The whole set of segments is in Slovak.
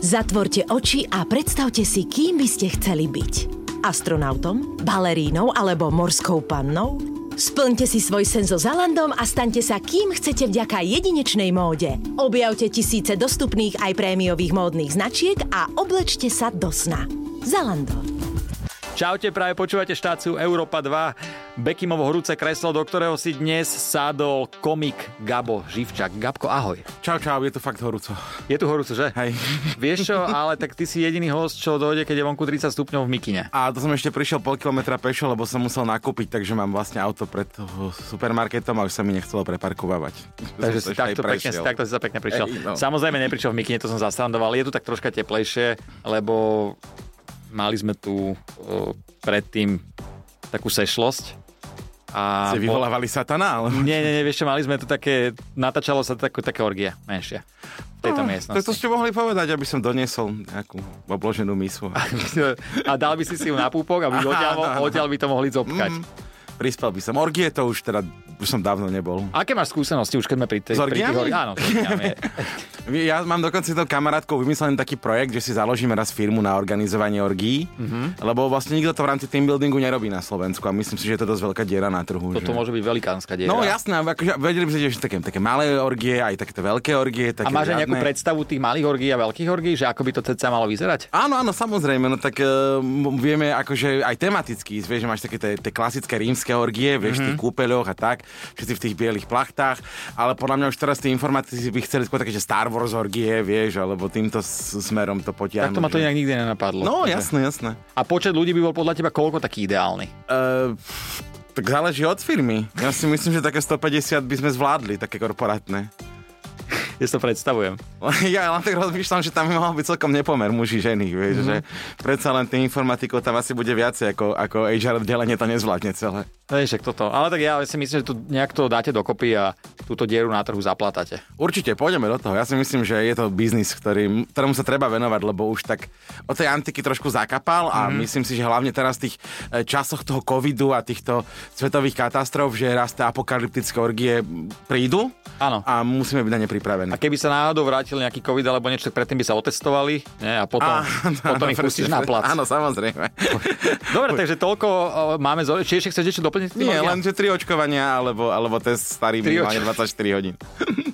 Zatvorte oči a predstavte si, kým by ste chceli byť. Astronautom, balerínou alebo morskou pannou? Splňte si svoj sen so Zalandom a staňte sa kým chcete vďaka jedinečnej móde. Objavte tisíce dostupných aj prémiových módnych značiek a oblečte sa do sna. Zalando. Čaute, práve počúvate štáciu Európa 2. Bekimovo horúce kreslo, do ktorého si dnes sádol komik Gabo Živčak. Gabko, ahoj. Čau, čau, je tu fakt horúco. Je tu horúco, že? Hej. Vieš čo, ale tak ty si jediný host, čo dojde, keď je vonku 30 stupňov v mikine. A to som ešte prišiel pol kilometra pešo, lebo som musel nakúpiť, takže mám vlastne auto pred toho supermarketom a už sa mi nechcelo preparkovávať. Takže si takto, pekne, takto si sa pekne prišiel. Hej, no. Samozrejme neprišiel v mikine, to som zasrandoval. Je tu tak troška teplejšie, lebo mali sme tu uh, predtým takú sešlosť. A Ste vyvolávali satana? Ale... Nie, nie, nie, vieš čo, mali sme tu také, natáčalo sa také, také orgie menšie v tejto miestnosti. Tak to ste mohli povedať, aby som doniesol nejakú obloženú misu. A dal by si si ju na púpok, aby odtiaľ, odtiaľ by to mohli zopkať. Mm, prispel by som. Orgie to už teda, už som dávno nebol. Aké máš skúsenosti už, keď sme pri, tej, S pri tých orgiami? Áno, orgiami. Ja mám dokonca s tou kamarátkou vymyslený taký projekt, že si založíme raz firmu na organizovanie orgií, Mhm. lebo vlastne nikto to v rámci team buildingu nerobí na Slovensku a myslím si, že je to dosť veľká diera na trhu. Toto že... môže byť velikánska diera. No jasné, akože vedeli by ste, že také, také malé orgie, aj takéto veľké orgie. A Také máš aj nejakú predstavu tých malých orgií a veľkých orgií, že ako by to ceca malo vyzerať? Áno, áno, samozrejme, no tak uh, vieme akože aj tematicky, vieš, že máš také tie klasické rímske orgie, vieš, v tých kúpeľoch a tak, všetci v tých bielých plachtách, ale podľa mňa už teraz tí informatici by chceli skôr také, že Star Wars orgie, vieš, alebo týmto smerom to potiahnuť. Tak to ma to inak nikdy nenapadlo. No, jasné, jasné. A počet ľudí by bol podľa teba koľko taký ideálny? Uh, tak záleží od firmy. Ja si myslím, že také 150 by sme zvládli, také korporátne. Ja si to predstavujem. Ja len tak rozmýšľam, že tam by mal byť celkom nepomer muži ženy, vieš, mm-hmm. že predsa len tým informatikov tam asi bude viacej ako, ako HR oddelenie to nezvládne celé. Vieš, však toto. Ale tak ja si myslím, že tu nejak to dáte dokopy a túto dieru na trhu zaplatáte. Určite, pôjdeme do toho. Ja si myslím, že je to biznis, ktorý, ktorému sa treba venovať, lebo už tak od tej antiky trošku zakapal a mm-hmm. myslím si, že hlavne teraz v tých e, časoch toho covidu a týchto svetových katastrof, že raz tie apokalyptické orgie prídu Áno. a musíme byť na ne pripravení. A keby sa náhodou vrátil nejaký COVID alebo niečo, predtým by sa otestovali nie? a potom, potom ich pustíš na plac. Áno, samozrejme. Dobre, takže toľko máme. Zo... Či ešte chceš niečo doplniť? Nie, len že tri očkovania, alebo, alebo test starý minimálne 24 hodín.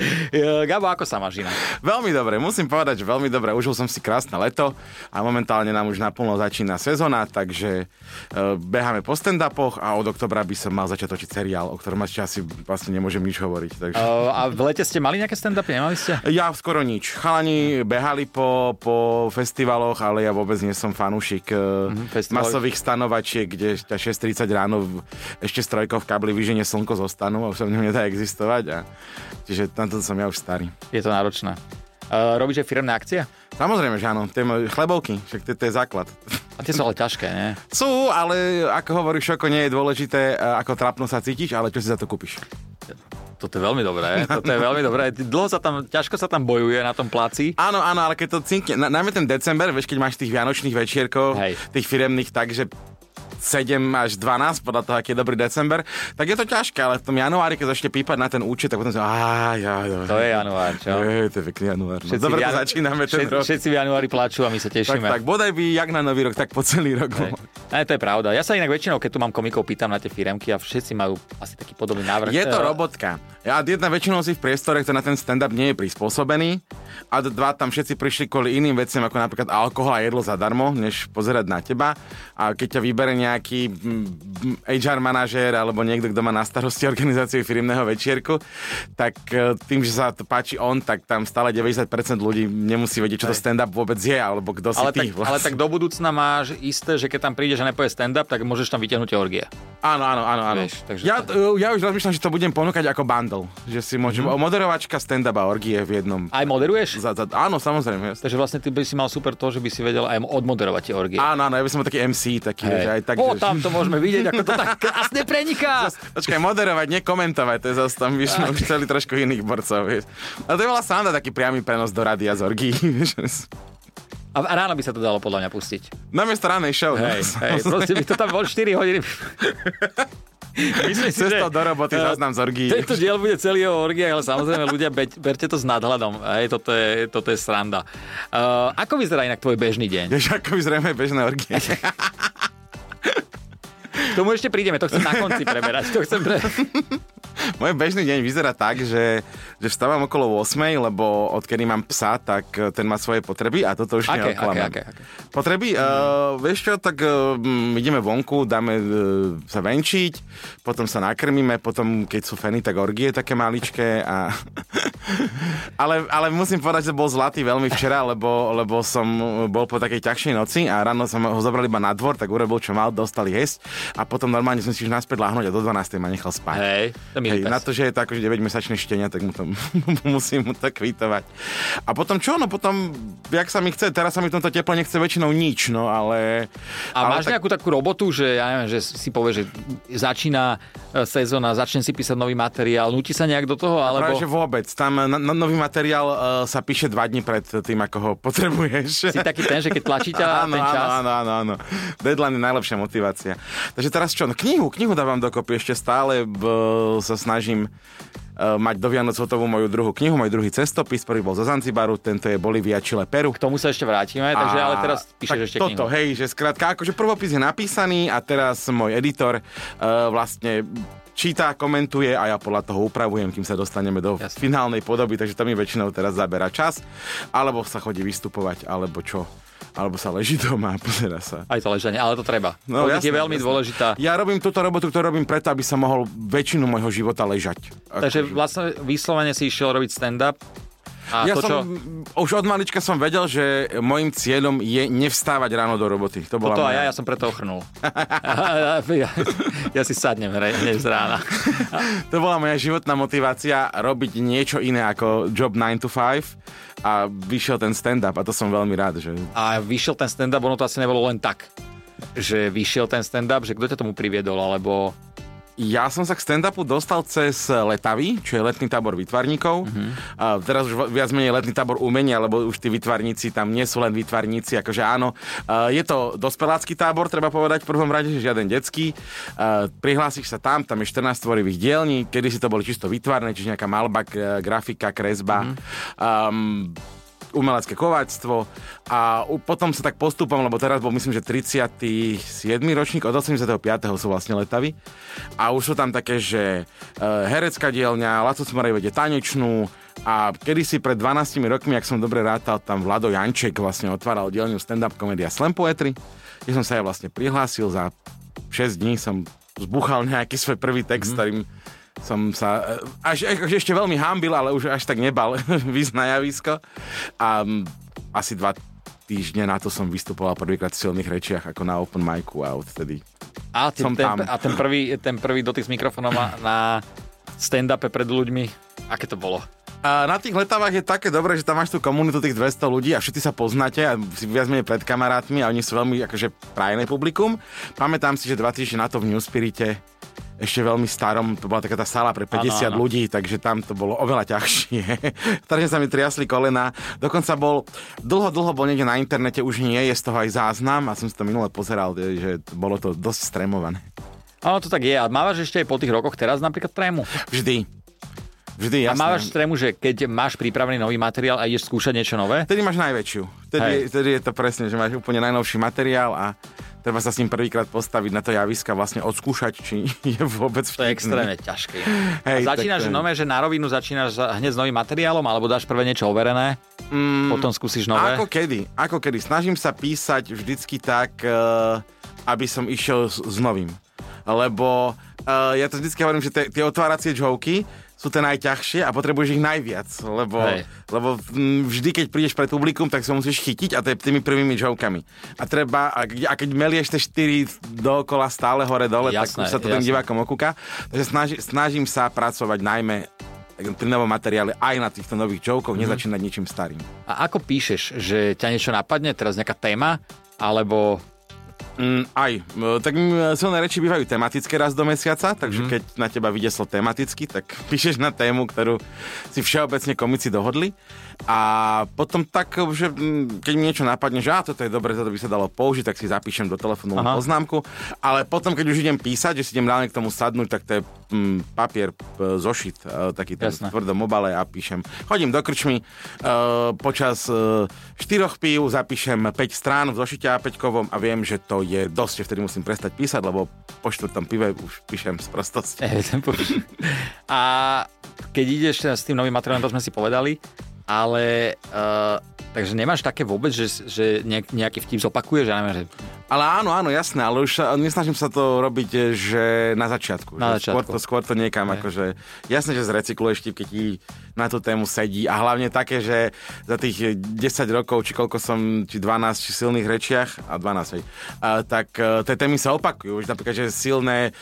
E, Gabo, ako sa máš inak? Veľmi dobre, musím povedať, že veľmi dobre. Užil som si krásne leto a momentálne nám už naplno začína sezóna, takže uh, beháme po stand-upoch a od oktobra by som mal začať točiť seriál, o ktorom ešte asi vlastne nemôžem nič hovoriť. Takže... Uh, a v lete ste mali nejaké stand-upy? Nemali ste? Ja skoro nič. Chalani behali po, po festivaloch, ale ja vôbec nie som fanúšik festivaly. masových stanovačiek, kde ťa 6.30 ráno ešte s trojkou v kabli vyženie slnko zo stanu a už sa v ňom nedá existovať. A, čiže na to som ja už starý. Je to náročné. Uh, robíš aj firemné akcie? Samozrejme, že áno, tie chlebovky, však to, to je základ. A tie sú ale ťažké, nie? Sú, ale ako hovorí Šoko, nie je dôležité, e, ako trapno sa cítiš, ale čo si za to kúpiš. Toto je veľmi dobré. Toto je veľmi dobré. Dlho sa tam, ťažko sa tam bojuje na tom placi. Áno, áno, ale keď to cinkne, na- najmä ten december, vieš, keď máš tých vianočných večierkov, Hej. tých firemných, takže 7 až 12, podľa toho, aký je dobrý december, tak je to ťažké, ale v tom januári, keď začne pípať na ten účet, tak potom si, á, ja, ja, To je január, čo? Je, to je pekný január. No, Všetci dobre janu- začíname ten všetci, rok. Všetci v januári plačú a my sa Tak, tešíme. tak, bodaj by jak na nový rok, tak po celý rok. Ne, to je pravda. Ja sa inak väčšinou, keď tu mám komikov, pýtam na tie firemky a všetci majú asi taký podobný návrh. Je to Eh, robotka. A jedna väčšinou si v priestore, ktorý na ten stand-up nie je prispôsobený. A dva tam všetci prišli kvôli iným veciam, ako napríklad alkohol a jedlo zadarmo, než pozerať na teba. A keď ťa vybere nejaký mm, mm, HR manažér alebo niekto, kto má na starosti organizáciu firmného večierku, tak e, tým, že sa to páči on, tak tam stále 90% ľudí nemusí vedieť, čo to stand-up vôbec je, alebo kto si Ale ty. tak, ale tak do budúcna máš isté, že keď tam prídeš a nepovie stand-up, tak môžeš tam vyťahnuť orgie. Áno, áno, áno. áno. Vieš, takže ja, ja už rozmýšľam, že to budem ponúkať ako bundle. Že si môžem... Mm-hmm. Moderovačka, stand-up a orgie v jednom. Aj moderuješ? Za, za, áno, samozrejme. Jasne. Takže vlastne ty by si mal super to, že by si vedel aj odmoderovať tie orgie. Áno, áno, ja by som bol taký MC, taký, Hej. že aj tak... o, že- tam to môžeme vidieť, ako to tak krásne preniká. Počkaj, moderovať, nekomentovať, to je zase tam, vieš, sme chceli trošku iných borcov, vieš. Ale to je bola sranda, taký priamy prenos do rady a z orgí. A ráno by sa to dalo podľa mňa pustiť. Namiesto ranej show. no. Hej, hej, proste by to tam bol 4 hodiny. Myslím si, že, do roboty eh, záznam z orgií. Tento diel bude celý o orgiách, ale samozrejme ľudia, beď, berte to s nadhľadom. Hej, toto, je, toto je sranda. Uh, ako vyzerá inak tvoj bežný deň? Vieš, ako vyzrieme bežné orgie. Tomu ešte prídeme, to chcem na konci preberať. To chcem pre... Môj bežný deň vyzerá tak, že, že vstávam okolo 8, lebo odkedy mám psa, tak eh, ten má svoje potreby a toto už aké, neoklamem. aké, aké? Potreby? Uh, vieš čo, tak uh, ideme vonku, dáme uh, sa venčiť, potom sa nakrmíme, potom keď sú feny, tak orgie také maličké a... ale, ale musím povedať, že bol zlatý veľmi včera, lebo, lebo som bol po takej ťažšej noci a ráno som ho zobral iba na dvor, tak urobil čo mal, dostali jesť a potom normálne som si už naspäť láhnuť a do 12. ma nechal spať. Hej, to Hej, na to, že je to akože 9-mesačné štenia, tak mu to, musím mu to kvitovať. A potom čo? No potom, jak sa mi chce, teraz sa mi v tomto teple nechce väčšinou nič, no ale... A ale máš nejakú takú robotu, že ja neviem, že si povie, že začína sezóna, začne si písať nový materiál, nutí sa nejak do toho, alebo... Práve, že vôbec. Tam na, na, nový materiál uh, sa píše dva dní pred tým, ako ho potrebuješ. Si taký ten, že keď tlačí ťa áno, ten čas... Áno, áno, áno. Deadline je najlepšia motivácia. Takže teraz čo? No, knihu, knihu dávam dokopy ešte stále. B, sa snažím uh, mať do Vianoc hotovú moju druhú knihu, môj druhý cestopis, prvý bol zo Zanzibaru, tento je Bolivia, Chile, Peru. K tomu sa ešte vrátime, takže ale teraz píšeš ešte toto, knihu. hej, že skrátka, akože prvopis je napísaný a teraz môj editor uh, vlastne číta, komentuje a ja podľa toho upravujem, kým sa dostaneme do Jasne. finálnej podoby, takže to mi väčšinou teraz zabera čas, alebo sa chodí vystupovať, alebo čo, alebo sa leží doma a pozera sa. Aj to ležanie, ale to treba. No, No, je jasné, veľmi jasné. dôležitá. Ja robím túto robotu, ktorú robím preto, aby som mohol väčšinu môjho života ležať. Takže Akože- vlastne vyslovene si išiel robiť stand-up. A ja to, čo... som, už od malička som vedel, že môjim cieľom je nevstávať ráno do roboty. To bola Toto a moja... ja, ja som preto ochrnul. ja, ja si sadnem hneď z rána. To bola moja životná motivácia robiť niečo iné ako job 9 to 5 a vyšiel ten stand-up a to som veľmi rád, že A vyšiel ten stand-up, ono to asi nebolo len tak, že vyšiel ten stand-up, že kto ťa tomu priviedol, alebo... ja som sa k stand-upu dostal cez Letavy, čo je letný tábor vytvarníkov. Mm-hmm. A teraz už viac menej letný tábor umenia, lebo už tí vytvarníci tam nie sú len vytvarníci, akože áno. A Je to dospelácky tábor, treba povedať v prvom rade, že žiaden detský. A Prihlásiš sa tam, tam je 14 tvorivých dielní, kedy si to boli čisto vytvarné, čiže nejaká malba, grafika, kresba. Mm-hmm. Um, umelecké kováctvo a potom sa tak postupom, lebo teraz bol myslím, že 37. ročník, od 85. sú vlastne letavy a už sú tam také, že e, herecká dielňa, Laco Smorej vedie tanečnú a kedysi pred 12 rokmi, ak som dobre rátal, tam Vlado Janček vlastne otváral dielňu stand-up komédia Slam Poetry, kde som sa ja vlastne prihlásil za 6 dní som zbuchal nejaký svoj prvý text, mm. ktorým som sa e, až, až ešte veľmi hambil, ale už až tak nebal výsť na javisko. A asi dva týždne na to som vystupoval prvýkrát v silných rečiach ako na open micu a odtedy. A, ty, Som ten, tam. a ten, prvý, ten prvý dotyk s mikrofónom na, stand-upe pred ľuďmi, aké to bolo? A na tých letavách je také dobré, že tam máš tú komunitu tých 200 ľudí a všetci sa poznáte a si viac menej pred kamarátmi a oni sú veľmi akože prajené publikum. Pamätám si, že dva týždne na to v New Spirite ešte veľmi starom, to bola taká tá sála pre 50 Áno, áno. ľudí, takže tam to bolo oveľa ťažšie. Strašne sa mi triasli kolena. Dokonca bol, dlho, dlho bol niekde na internete, už nie je z toho aj záznam a som si to minule pozeral, že bolo to dosť stremované. Áno, to tak je. A mávaš ešte aj po tých rokoch teraz napríklad trému? Vždy. Vždy, A jasné. mávaš trému, že keď máš pripravený nový materiál a ideš skúšať niečo nové? Vtedy máš najväčšiu. Vtedy, vtedy je to presne, že máš úplne najnovší materiál a treba sa s ním prvýkrát postaviť na to javiska, vlastne odskúšať, či je vôbec To je vtipný. extrémne ťažké. Hej, a začínaš tak nové, že na rovinu začínaš za- hneď s novým materiálom, alebo dáš prvé niečo overené, mm, potom skúsiš nové? Ako kedy, ako kedy. Snažím sa písať vždycky tak, uh, aby som išiel s, s novým. Lebo uh, ja to vždycky hovorím, že tie, tie otváracie joky sú tie najťažšie a potrebuješ ich najviac, lebo, Hej. lebo mm, vždy, keď prídeš pred publikum, tak sa musíš chytiť a to je tými prvými jokami. A treba, a, a keď melieš tie štyri dookola stále hore-dole, tak už sa to jasné. divákom okúka. Takže snaži, snažím sa pracovať najmä pri novom materiále aj na týchto nových jokoch, Mhm. nezačínať ničím starým. A ako píšeš, že ťa niečo napadne, teraz nejaká téma, alebo Mm, aj. E, Tak mm, silné reči bývajú tematické raz do mesiaca, takže Mhm. keď na teba vyjde tematicky, tak píšeš na tému, ktorú si všeobecne komici dohodli. A potom tak, že keď mi niečo napadne, že á, toto je dobre, toto by sa dalo použiť, tak si zapíšem do telefónu Aha. poznámku. Ale potom, keď už idem písať, že si idem reálne k tomu sadnúť, tak to je mm, papier, p- zošit, e, taký ten v tvrdom obale a píšem. Chodím do krčmy, e, počas e, štyroch pív zapíšem 5 strán v zošite A5 a viem, že to je dosť, že vtedy musím prestať písať, lebo po štvrtom pive už píšem z prostosti. A keď ideš s tým novým materiálom, to sme si povedali, ale uh, takže nemáš také vôbec, že, že nejak, nejaký vtip zopakuješ, ja neviem, že Ale áno, áno, jasné, ale už nesnažím sa to robiť, e, že na začiatku. Na že Skôr začiatku. to, skôr to niekam, Hej. akože, jasné, že zrecykluješ vtip, keď ti na tú tému sedí a hlavne také, že za tých 10 rokov, či koľko som, či 12, či silných rečiach, a 12, hej, a, tak tie témy sa opakujú. Už napríklad, že silné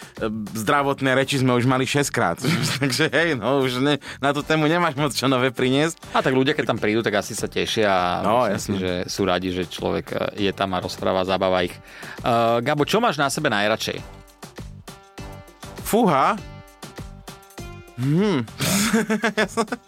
zdravotné reči sme už mali 6 krát. Takže hej, no už ne, na tú tému nemáš moc čo nové priniesť. A tak ľudia, keď tam prídu, tak asi sa tešia a No, myslím si, že sú radi, že človek eh, je tam a rozpráva, zabáva ich. Uh, Gabo, čo máš na sebe najradšej? Fúha,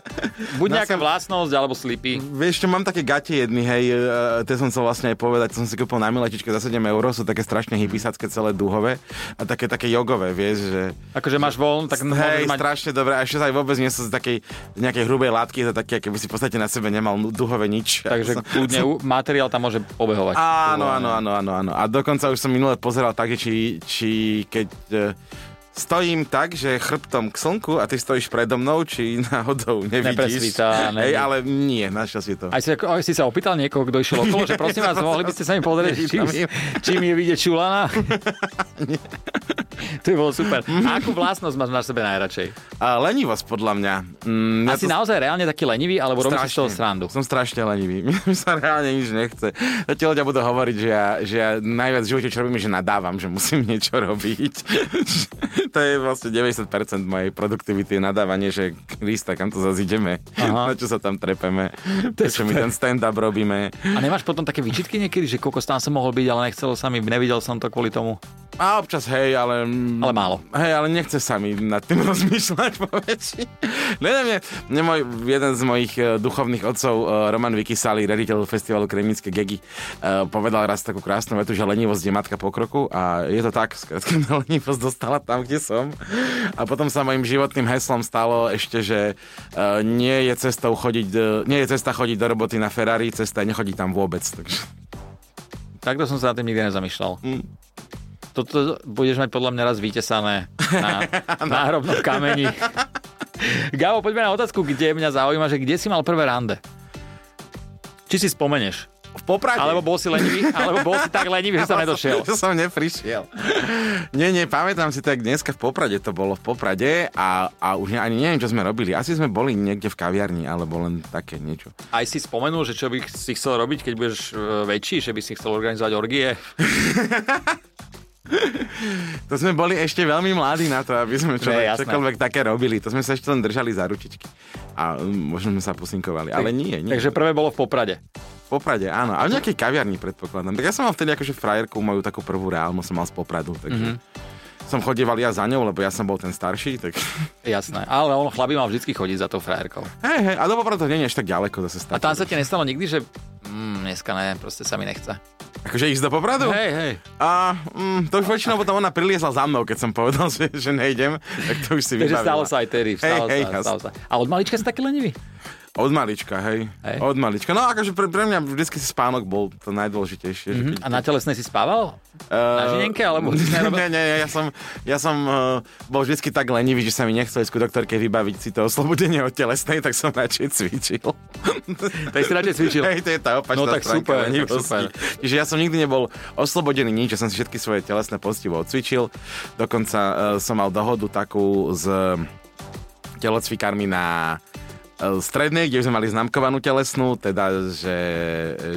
Buď Na nejaká sem- vlastnosť, alebo slipy. Vieš čo, mám také gate jedny, hej, uh, tie som chcel vlastne aj povedať, to som si kúpil na miletičke za 7 eur, sú také strašne hypisácké celé dúhové a také také jogové, vieš, že... Akože máš voľn, tak hej, mať... strašne dobré, a ešte aj vôbec nie sú z takej nejakej hrubej látky, to také, keby si v podstate na sebe nemal dúhové nič. Takže kľudne u- materiál tam môže pobehovať. Áno, áno, áno, áno, áno. A dokonca už som minule pozeral tak, že či, či keď e, stojím tak, že chrbtom k slnku a ty stojíš predo mnou, či náhodou nevidíš. Hej, ale nie, našťastie to. Aj si, aj si sa opýtal niekoho, kto išiel okolo, že prosím vás, mohli by ste sa mi povedať, či, Tam je. vidieť čulana? to by bolo super. A akú vlastnosť máš na sebe najradšej? A lenivosť podľa mňa. Mm, A si naozaj reálne taký lenivý, alebo robíš si z toho srandu? Som strašne lenivý. Mi sa reálne nič nechce. Zatiaľ ľudia budú hovoriť, že ja, že ja najviac v živote, čo robím, že nadávam, že musím niečo robiť. to je vlastne 90% mojej produktivity, nadávanie, že Krista, kam to zase ideme? Aha. Na čo sa tam trepeme? To my ten stand-up robíme? A nemáš potom také výčitky niekedy, že koľko tam som mohol byť, ale nechcelo sa mi, nevidel som to kvôli tomu? A občas, hej, ale... Ale málo. Hej, ale nechce sa mi nad tým rozmýšľať po väčši. Neviem, mne, mne môj, jeden z mojich uh, duchovných otcov, uh, Roman Vykysali, rediteľ festivalu Kremnické gegy, uh, povedal raz takú krásnu vetu, že lenivosť je matka pokroku a je to tak, skrátka lenivosť dostala tam, kde som. A potom sa mojim životným heslom stalo ešte, že uh, nie je cestou chodiť, uh, nie je cesta chodiť do roboty na Ferrari, cesta je nechodiť tam vôbec. Takže... Takto som sa nad tým nikdy nezamýšľal. Mm. Toto budeš mať podľa mňa raz vytesané na náhrobnom kameni. Gabo, poďme na otázku, kde mňa zaujíma, že kde si mal prvé rande? Či si spomeneš? Poprade. Alebo bol si lenivý? Alebo bol si tak lenivý, že som nedošiel? Že som neprišiel. nie, nie, pamätám si tak dneska v Poprade to bolo v Poprade a, a už ani neviem, čo sme robili. Asi sme boli niekde v kaviarni, alebo len také niečo. Aj si spomenul, že čo by si chcel robiť, keď budeš e, väčší, že by si chcel organizovať orgie? To sme boli ešte veľmi mladí na to, aby sme čo, Ne, čokoľvek také robili. To sme sa ešte len držali za ručičky. A mm, možno sme sa posinkovali. Ale nie, nie. Takže prvé bolo v Poprade. V Poprade, áno. A v nejakej kaviarni predpokladám. Tak ja som mal vtedy akože frajerku, moju takú prvú reálnu som mal z Popradu. Takže Mhm. som chodieval ja za ňou, lebo ja som bol ten starší. Tak... Jasné. Ale on chlapí mal vždy chodiť za tou frajerkou. Hej, hej, a do Popradu to nie je až tak ďaleko zase A stačí. tam sa ti nestalo nikdy, že mm, dneska ne, proste sa mi nechce. Akože ísť do Popradu? Hej, hej. A mm, to už väčšinou potom ona priliezla za mnou, keď som povedal, že, že nejdem, tak to už si Takže vybavila. stalo sa aj tedy. Stalo, Hej, hej, sa, stalo sa. A od malička si taký lenivý? Od malička, hej. Hej. Od malička. No akože pre, pre mňa vždycky si spánok bol to najdôležitejšie. že keď- A na telesnej si spával? Eh, Na alebo si nie, nerobil? nie, nie, ja som, ja som uh, bol vždycky tak lenivý, že sa mi nechcel ísť ku doktorke vybaviť si to oslobodenie od telesnej, tak som radšej cvičil. Tak si radšej cvičil. Hej, to je tá opačná No tak super, tak super. Čiže ja som nikdy nebol oslobodený nič, ja som si všetky svoje telesné postivo odcvičil. Dokonca uh, som mal dohodu takú s telocvikármi na strednej, kde sme mali znamkovanú telesnú, teda, že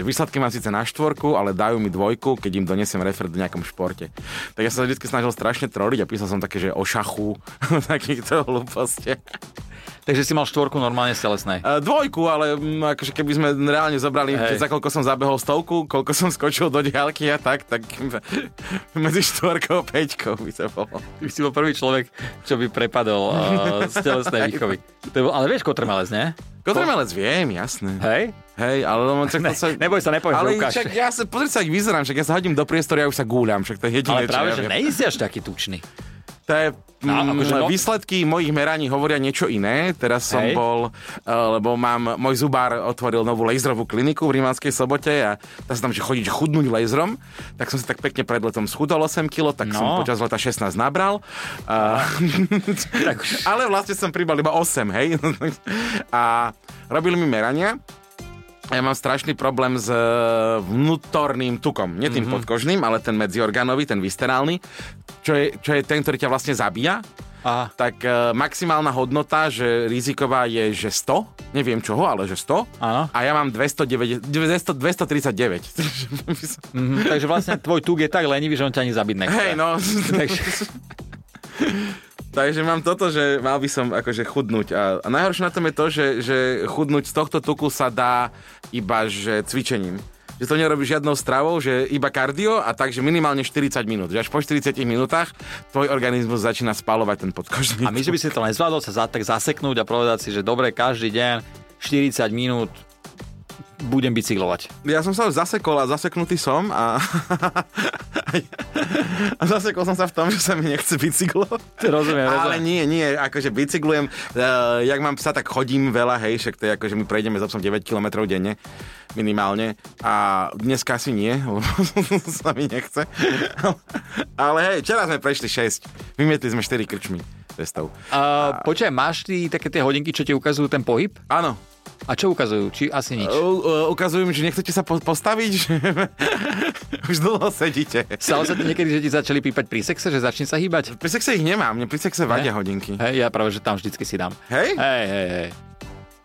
výsledky mám síce na štvorku, ale dajú mi dvojku, keď im donesiem refer do nejakom športe. Tak ja som sa vždy snažil strašne troliť a písal som také, že o šachu, takýchto hlúpostiach. Takže si mal štvorku normálne z telesnej. Uh, dvojku, ale mm, akože keby sme reálne zobrali, Hej. za koľko som zabehol stovku, koľko som skočil do diálky a tak, tak medzi štvorkou a peťkou by to bolo. Ty si bol prvý človek, čo by prepadol uh, z telesnej výchovy. To bol, ale vieš kotrmelec, Jasne. Kotrmelec viem, jasné. Hej? Hej, ale on čak, Ne, sa... neboj sa, nepovieš, ale že ukáž. však ja sa, pozri sa, ak vyzerám, však ja sa hodím do priestoru, ja už sa gúľam, však to je jediné, Ale práve, že ja viem. nejsi až taký tučný. To je, No, akože no- výsledky mojich meraní hovoria niečo iné. Teraz som Hej. bol, uh, lebo mám, môj zubár otvoril novú laserovú kliniku v Rímanskej sobote a dá sa tam že chodiť chudnúť laserom, tak som si tak pekne pred letom schudol 8 kg, tak No. som počas leta 16 nabral. Uh, Tak ale vlastne som pribal iba 8, hej. a robili mi merania ja mám strašný problém s e, vnútorným tukom. Nie tým mm-hmm. podkožným, ale ten medziorgánový, ten viscerálny, čo je, čo je ten, ktorý ťa vlastne zabíja. Aha. Tak e, maximálna hodnota, že riziková je, že 100, neviem čoho, ale že 100. Áno. A ja mám 209, 200, 239. Mhm, takže vlastne tvoj tuk je tak lenivý, že on ťa ani zabiť nechce. Hej, no. Takže, Takže mám toto, že mal by som akože chudnúť. A, a najhoršie na tom je to, že, že chudnúť z tohto tuku sa dá iba že cvičením. Že to nerobíš žiadnou stravou, že iba kardio a takže minimálne 40 minút. Že až po 40 minútach tvoj organizmus začína spalovať ten podkožný. a my, že by si to nezvládol sa za, tak zaseknúť a povedať si, že dobre, každý deň 40 minút budem bicyklovať. Ja som sa už zasekol a zaseknutý som a... a zasekol som sa v tom, že sa mi nechce bicyklovať. Rozumiem, Ale rozumiem. nie, nie, akože bicyklujem, uh, jak mám psa, tak chodím veľa, hej, však to je akože my prejdeme psom 9 km denne, minimálne. A dneska asi nie, lebo sa mi nechce. Ale hej, včera sme prešli 6, vymietli sme 4 krčmy cestou. Uh, počkaj, máš ty také tie hodinky, čo ti ukazujú ten pohyb? Áno, A čo ukazujú? Či asi nič? U, uh, ukazujú mi, že nechcete sa po- postaviť, že už dlho sedíte. Stalo sa to niekedy, že ti začali pípať pri sexe, že začne sa hýbať? Pri sexe ich nemám, mne pri sexe vadia hodinky. Hej, ja práve, že tam vždycky si dám. Hej? Hej, hej, hej.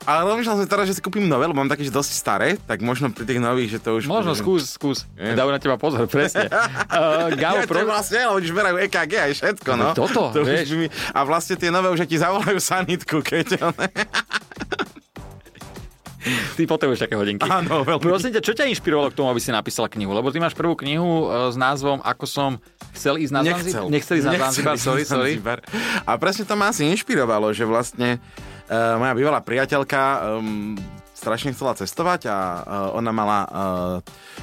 Ale rozmýšľal som teraz, že si kúpim nové, lebo mám také, že dosť staré, tak možno pri tých nových, že to už... Možno že... skús, skús. Dajú na teba pozor, presne. Uh, Gabo, Ja, pro... vlastne, ale už berajú EKG aj všetko, no. No toto, to vieš. mi... A vlastne tie nové už ti zavolajú sanitku, keď... Ty potrebuješ také hodinky. Áno, veľmi. Prosím ťa, čo ťa inšpirovalo k tomu, aby si napísal knihu? Lebo ty máš prvú knihu e, s názvom Ako som chcel ísť na Zanzibar. Nechcel ísť na Zanzibar, sorry, sorry. Zanzibar. A presne to ma asi inšpirovalo, že vlastne uh, moja bývalá priateľka um, strašne chcela cestovať a uh, ona mala uh,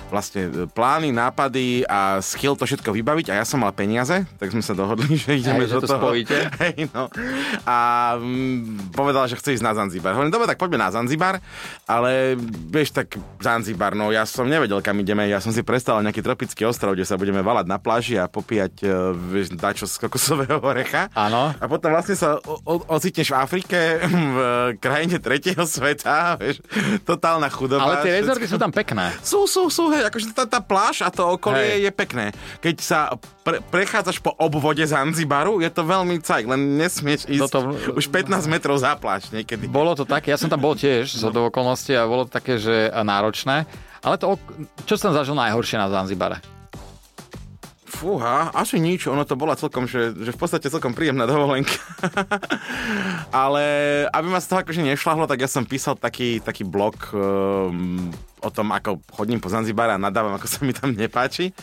vlastne plány, nápady a skill to všetko vybaviť a ja som mal peniaze, tak sme sa dohodli, že ideme Hej, že do to toho. spojíte. Hej, no. A mm, povedala, že chce ísť na Zanzibar. Hovorím, dobre, tak poďme na Zanzibar, ale vieš, tak Zanzibar, no ja som nevedel, kam ideme. Ja som si predstavil nejaký tropický ostrov, kde sa budeme valať na pláži a popíjať uh, vieš, dačo z kokosového orecha. Áno. A potom vlastne sa o- o- ocitneš v Afrike, v krajine tretieho sveta, vieš, totálna chudoba. Ale tie rezorty sú tam pekné. Sú, sú, sú, hej, akože tá, tá pláž a to okolie Hej. je pekné. Keď sa pre, prechádzaš po obvode Zanzibaru, je to veľmi cajk, len nesmieš ísť Toto- už 15 metrov za pláž niekedy. Bolo to také, ja som tam bol tiež z no. okolností a bolo to také, že náročné. Ale to, čo som zažil najhoršie na Zanzibare? Fúha, asi nič, ono to bola celkom, že, že v podstate celkom príjemná dovolenka. Ale aby ma z toho akože nešlahlo, tak ja som písal taký, taký blog um, o tom, ako chodím po Zanzibare a nadávam, ako sa mi tam nepáči.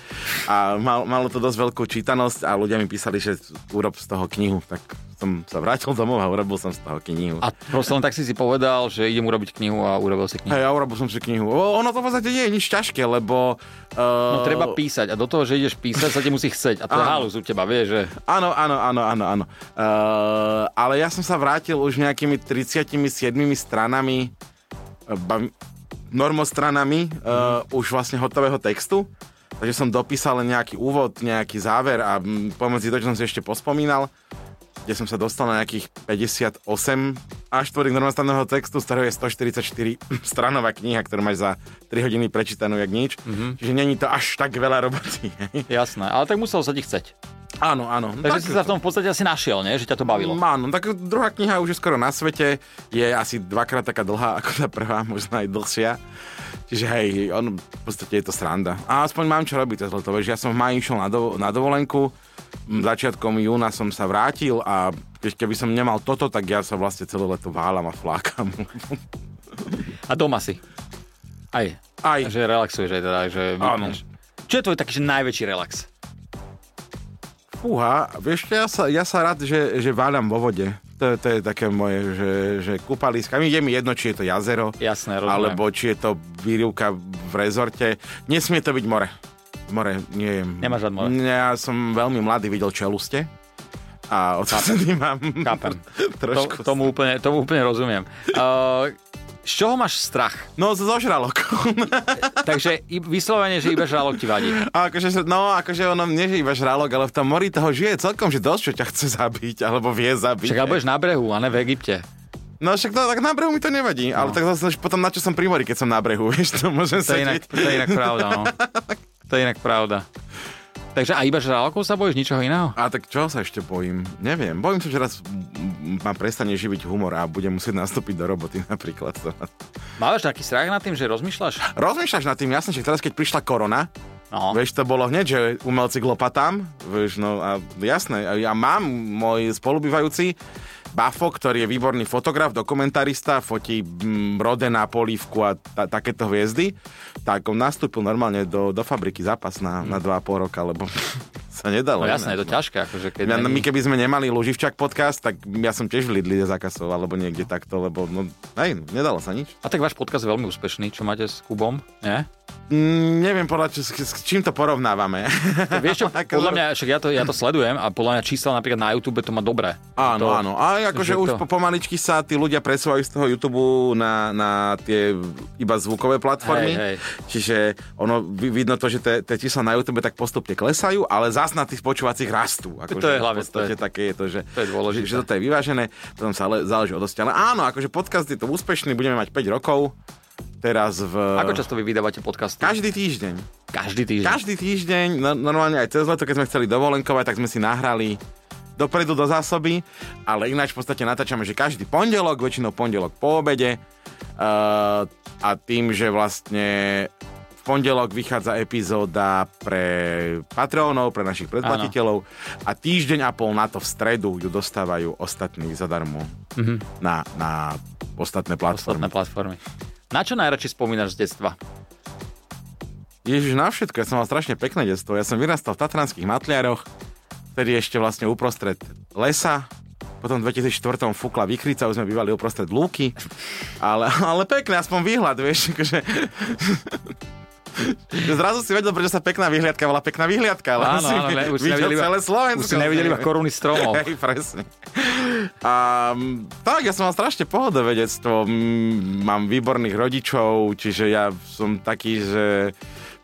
A mal, malo to dosť veľkú čítanosť a ľudia mi písali, že urob z toho knihu. Tak som sa vrátil domov a urobil som z toho knihu. A proste len tak si si povedal, že idem urobiť knihu a urobil si knihu. Hej, ja urobil som si knihu. O, ono to v podstate nie je nič ťažké, lebo... Uh, No treba písať a do toho, že ideš písať, sa ti musí chceť. A to je halus u teba, vieš, že... Áno, áno, áno, áno, áno. Uh, ale ja som sa vrátil už nejakými 37 stranami, uh, bav- normostranami, uh, už vlastne hotového textu. Takže som dopísal len nejaký úvod, nejaký záver a mm, pomedzi to, čo som si ešte pospomínal, kde som sa dostal na nejakých 58 až štvorik normostranného textu, z ktorého je 144 stranová kniha, ktorú máš za 3 hodiny prečítanú jak nič. Mm-hmm. Čiže není to až tak veľa roboty. Jasné, ale tak muselo sa ti chceť. áno, áno. No Takže si sa v tom v podstate asi našiel, nie? že ťa to bavilo. Áno, tak druhá kniha už je skoro na svete, je asi dvakrát taká dlhá ako tá prvá, možno aj dlhšia. Čiže hej, on, v podstate je to sranda. A aspoň mám čo robiť cez leto, ja som v maji išiel na, do, na dovolenku, začiatkom júna som sa vrátil a keď- keby som nemal toto, tak ja sa vlastne celé leto válam a flákam. A doma si. Aj. Aj. Že relaxuješ aj teda, že vypneš. Čo je tvoj taký že najväčší relax? Fúha, vieš, ja sa, ja sa rád, že, že váľam vo vode. To To, je také moje, že, že kúpaliska. Mi je mi jedno, či je to jazero, Jasné, rozumiem. alebo či je to výrivka v rezorte. Nesmie to byť more. More nie. Nemáš rád more? Ja som veľmi mladý videl čeluste. A odtedy mám Chápem. trošku... To, tomu, úplne, tomu úplne rozumiem. Uh, z čoho máš strach? No, zo žralokov. Takže vyslovene, že iba žralok ti vadí. A akože, no, akože ono nie, že iba žralok, ale v tom mori toho žije celkom, že dosť, čo ťa chce zabiť, alebo vie zabiť. Však ale budeš na brehu, a ne v Egypte. No však to, tak na brehu mi to nevadí, no. ale tak zase potom na čo som pri mori, keď som na brehu, vieš, to môžem To je inak, sedieť. to je inak pravda, no. To je inak pravda. Takže a iba žralokov sa bojíš, ničoho iného? A tak čo sa ešte bojím? Neviem. Bojím sa, že raz ma prestane živiť humor a budem musieť nastúpiť do roboty napríklad. Máš taký strach nad tým, že rozmýšľaš? Rozmýšľaš nad tým, jasne, že teraz keď prišla korona, No. Vieš, to bolo hneď, že umelci k lopatám, vieš, no a jasné, ja mám môj spolubývajúci Bafo, ktorý je výborný fotograf, dokumentarista, fotí mm, Rodena, Polívku a ta, takéto hviezdy, tak on nastúpil normálne do, do fabriky zápas na, na 2,5 roka, lebo sa nedalo. No jasné, je to no. ťažké. Akože keď Ja, no, my keby sme nemali Luživčak podcast, tak ja som tiež v Lidli zakasov, alebo niekde takto, lebo no, hej, nedalo sa nič. A tak váš podcast je veľmi úspešný, čo máte s Kubom, nie? Mm, neviem podľa čo, s, čím to porovnávame. Vieš čo, podľa mňa, však ja to, ja to sledujem a podľa mňa čísla napríklad na YouTube to má dobré. Áno, to, áno. A akože že už to- po, pomaličky sa tí ľudia presúvajú z toho YouTube na, na tie iba zvukové platformy. Hej, hej. Čiže ono, vi- vidno to, že tie čísla na YouTube tak postupne klesajú, ale zás na tých počúvacích rastú. Akože To je hlavne, to je- také je to, že, to je dôležité. že toto je vyvážené, potom sa ale záleží od dosť. Ale áno, akože podcast je to úspešný, budeme mať 5 rokov. Teraz v... Ako často vy vydávate podcasty? Každý týždeň. Každý týždeň. Každý týždeň, no, normálne aj cez leto, keď sme chceli dovolenkovať, tak sme si nahrali dopredu do zásoby, ale ináč v podstate natáčame, že každý pondelok, väčšinou pondelok po obede uh, a tým, že vlastne v pondelok vychádza epizóda pre Patreonov, pre našich predplatiteľov a týždeň a pol na to v stredu ju dostávajú ostatní zadarmo mm-hmm. na, na ostatné platformy. Ostatné platformy. Na čo najradšej spomínaš z detstva? Ježiš, na všetko. Ja som mal strašne pekné detstvo. Ja som vyrastal v Tatranských matliaroch, vtedy ešte vlastne uprostred lesa. Potom v 2004 fúkla vykrica, už sme bývali uprostred lúky. Ale, ale pekné, aspoň výhľad, vieš. Akože... Zrazu si vedel, prečo sa pekná vyhliadka volá pekná vyhliadka, ale Áno, si áno, ne, už videl nevideli celé Slovensko. Už si nevideli iba koruny stromov. Hej, presne. A tak, ja som mal strašne. Mm, Mám výborných rodičov, čiže ja som taký, že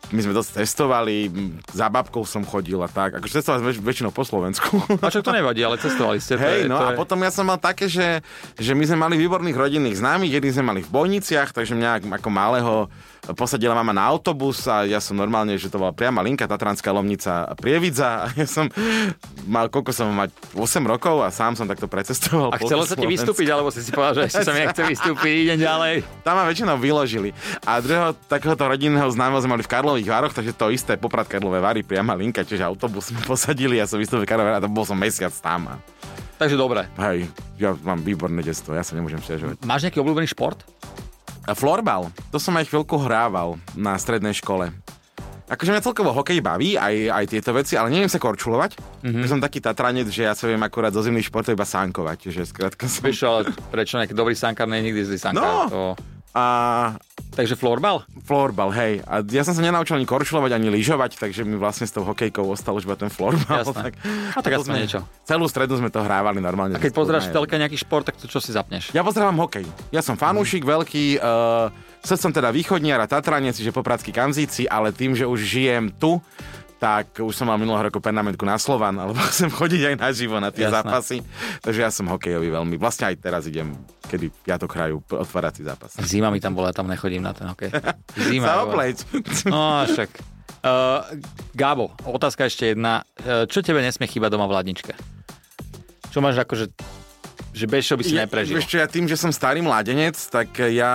my sme dosť cestovali, za babkou som chodil a tak. Akože cestovali sme väč- väčšinou po Slovensku. A čo to nevadí, ale cestovali ste. Hej, no to a je... potom ja som mal také, že, že my sme mali výborných rodinných známych, jedných sme mali v Bojniciach, takže mňa ako malého posadila mama na autobus a ja som normálne, že to bola priama linka Tatranská Lomnica Prievidza a ja som mal, koľko som mať, 8 rokov a sám som takto precestoval. A chcelo sa ti vystúpiť, alebo si si povedal, že ešte sa mi nechce vystúpiť, idem ďalej. Tam ma väčšinou vyložili. A druhého takéhoto rodinného známeho sme mali v Karlových Vároch, takže to isté, Poprad Karlové Vary, priama linka, čiže autobus sme posadili a som vystúpil Karlové Vary a to bol som mesiac tam. Takže dobre. hej, ja mám výborné detstvo, ja sa nemôžem stiažovať. Máš nejaký obľúbený šport? Florbal, to som aj chvíľku hrával na strednej škole. Akože mňa celkovo hokej baví, aj, aj tieto veci, ale neviem sa korčulovať. Mm-hmm. Som taký tatranec, že ja sa viem akurát zo zimných športov iba sánkovať. Čiže skrátka som... Ale prečo nejaký dobrý sankár nie je nikdy zlý sankár. No. To... A Takže florbal? Florbal, hej. A ja som sa nenaučil ani korčulovať, ani lyžovať, takže mi vlastne s tou hokejkou ostal už iba ten florbal. Jasné. Tak, A tak aspoň niečo. Celú stredu sme to hrávali normálne. A keď pozráš v telke nejaký šport, tak to čo si zapneš? Ja pozerám hokej. Ja som fanúšik veľký, uh, som teda východniar a Tatranec, čiže popradský kanzíci, ale tým, že už žijem tu, tak už som mal minulého roku pernamentku na Slovan, alebo chcem chodiť aj naživo na tie Jasné. zápasy. Takže ja som hokejový veľmi. Vlastne aj teraz idem, kedy v piatok hrajú otvárací zápas. Zima mi tam bola, ja tam nechodím na ten hokej. Zima. Sa opleť. No však. Uh, Gábo, otázka ešte jedna. Uh, čo tebe nesmie chýbať doma v ladničke? Čo máš akože, že bez čo by si Ja, neprežil? vieš čo, ja tým, že som starý mladenec, tak ja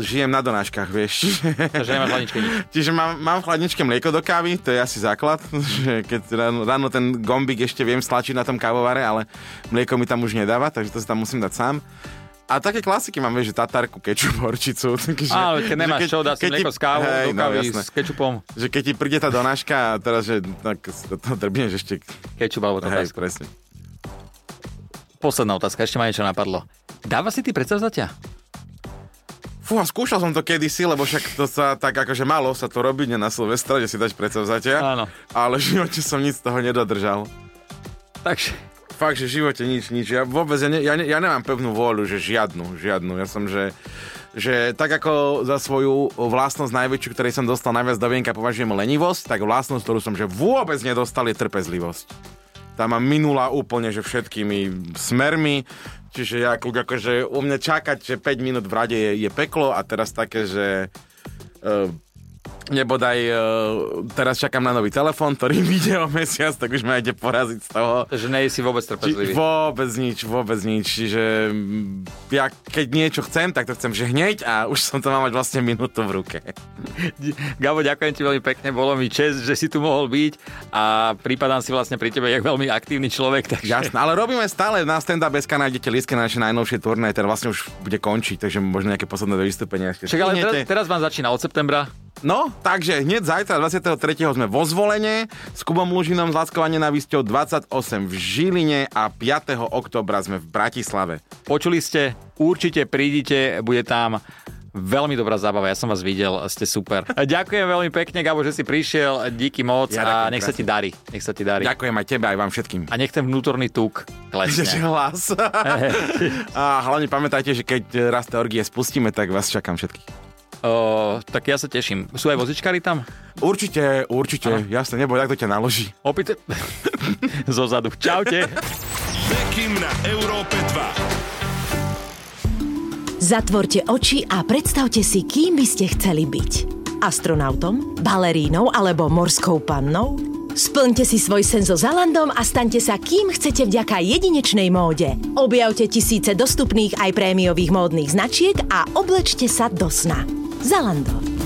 žijem na donáškach, vieš. Takže nemáš v ladničke nič. Čiže mám, mám v chladničke mlieko do kávy, to je asi základ, že keď ráno, ráno ten gombík ešte viem stlačiť na tom kávovare, ale mlieko mi tam už nedáva, takže to si tam musím dať sám. A také klasiky mám, vieš, že tatarku, kečup, horčicu. Takže, Áno, keď nemáš že čo, dá si keď mlieko s kávou, hej, do no, kávy jasné. s kečupom. Že keď ti príde tá donáška teraz, že tak to, to drbneš ešte. Kečup alebo Hej, tabasco. presne. Posledná otázka, ešte ma niečo napadlo. Dáva si ty predsavzatia? Fú, a skúšal som to kedysi, lebo však to sa tak akože malo sa to robiť na Silvestra, že si dať predsavzatia. Áno. Ale v živote som nic z toho nedodržal. Takže Fakt, že v živote nič, nič. Ja vôbec, ja, ne, ja, ne, ja nemám pevnú vôľu, že žiadnu, žiadnu. Ja som, že, že tak ako za svoju vlastnosť najväčšiu, ktorej som dostal najviac do vienka, považujem lenivosť, tak vlastnosť, ktorú som že vôbec nedostal, je trpezlivosť. Tá ma minula úplne, že všetkými smermi, čiže ja akože u mňa čakať, že 5 minút v rade je, je peklo a teraz také, že uh, nebodaj uh, teraz čakám na nový telefón, ktorý vyjde o mesiac, tak už ma ide poraziť z toho. že nie si vôbec trpezlivý. Či, vôbec nič, vôbec nič. Čiže mm, ja keď niečo chcem, tak to chcem že hneď a už som to mal mať vlastne minútu v ruke. Gabo, ďakujem ti veľmi pekne, bolo mi čest, že si tu mohol byť a prípadám si vlastne pri tebe jak veľmi aktívny človek. Takže... Jasné, ale robíme stále na stand-up SK, nájdete lístky na naše najnovšie turné, teraz vlastne už bude končiť, takže možno nejaké posledné vystúpenia. Však ale teraz, teraz vám začína od septembra. No, takže hneď zajtra 23. sme vo zvolenie s Kubom Lužinom z Láskovanie na 28 v Žiline a 5. oktobra sme v Bratislave. Počuli ste, určite prídite, bude tam veľmi dobrá zábava, ja som vás videl, ste super. Ďakujem veľmi pekne, Gabo, že si prišiel, díky moc Ja a nech sa ti darí. Nech sa ti darí. Ďakujem aj tebe, aj vám všetkým. A nech ten vnútorný tuk Že klesne. hlas. a hlavne pamätajte, že keď raz tie orgie spustíme, tak vás čakám všetkých. O, tak ja sa teším. Sú aj vozičkári tam? Určite, určite, jasne, neboj, tak to ťa naloží. Opýte... Zo zadu. Čaute. Bekim na Európe 2. Zatvorte oči a predstavte si, kým by ste chceli byť. Astronautom, balerínou alebo morskou pannou? Splňte si svoj sen so Zalandom a staňte sa kým chcete vďaka jedinečnej móde. Objavte tisíce dostupných aj prémiových módnych značiek a oblečte sa do sna. Zalando.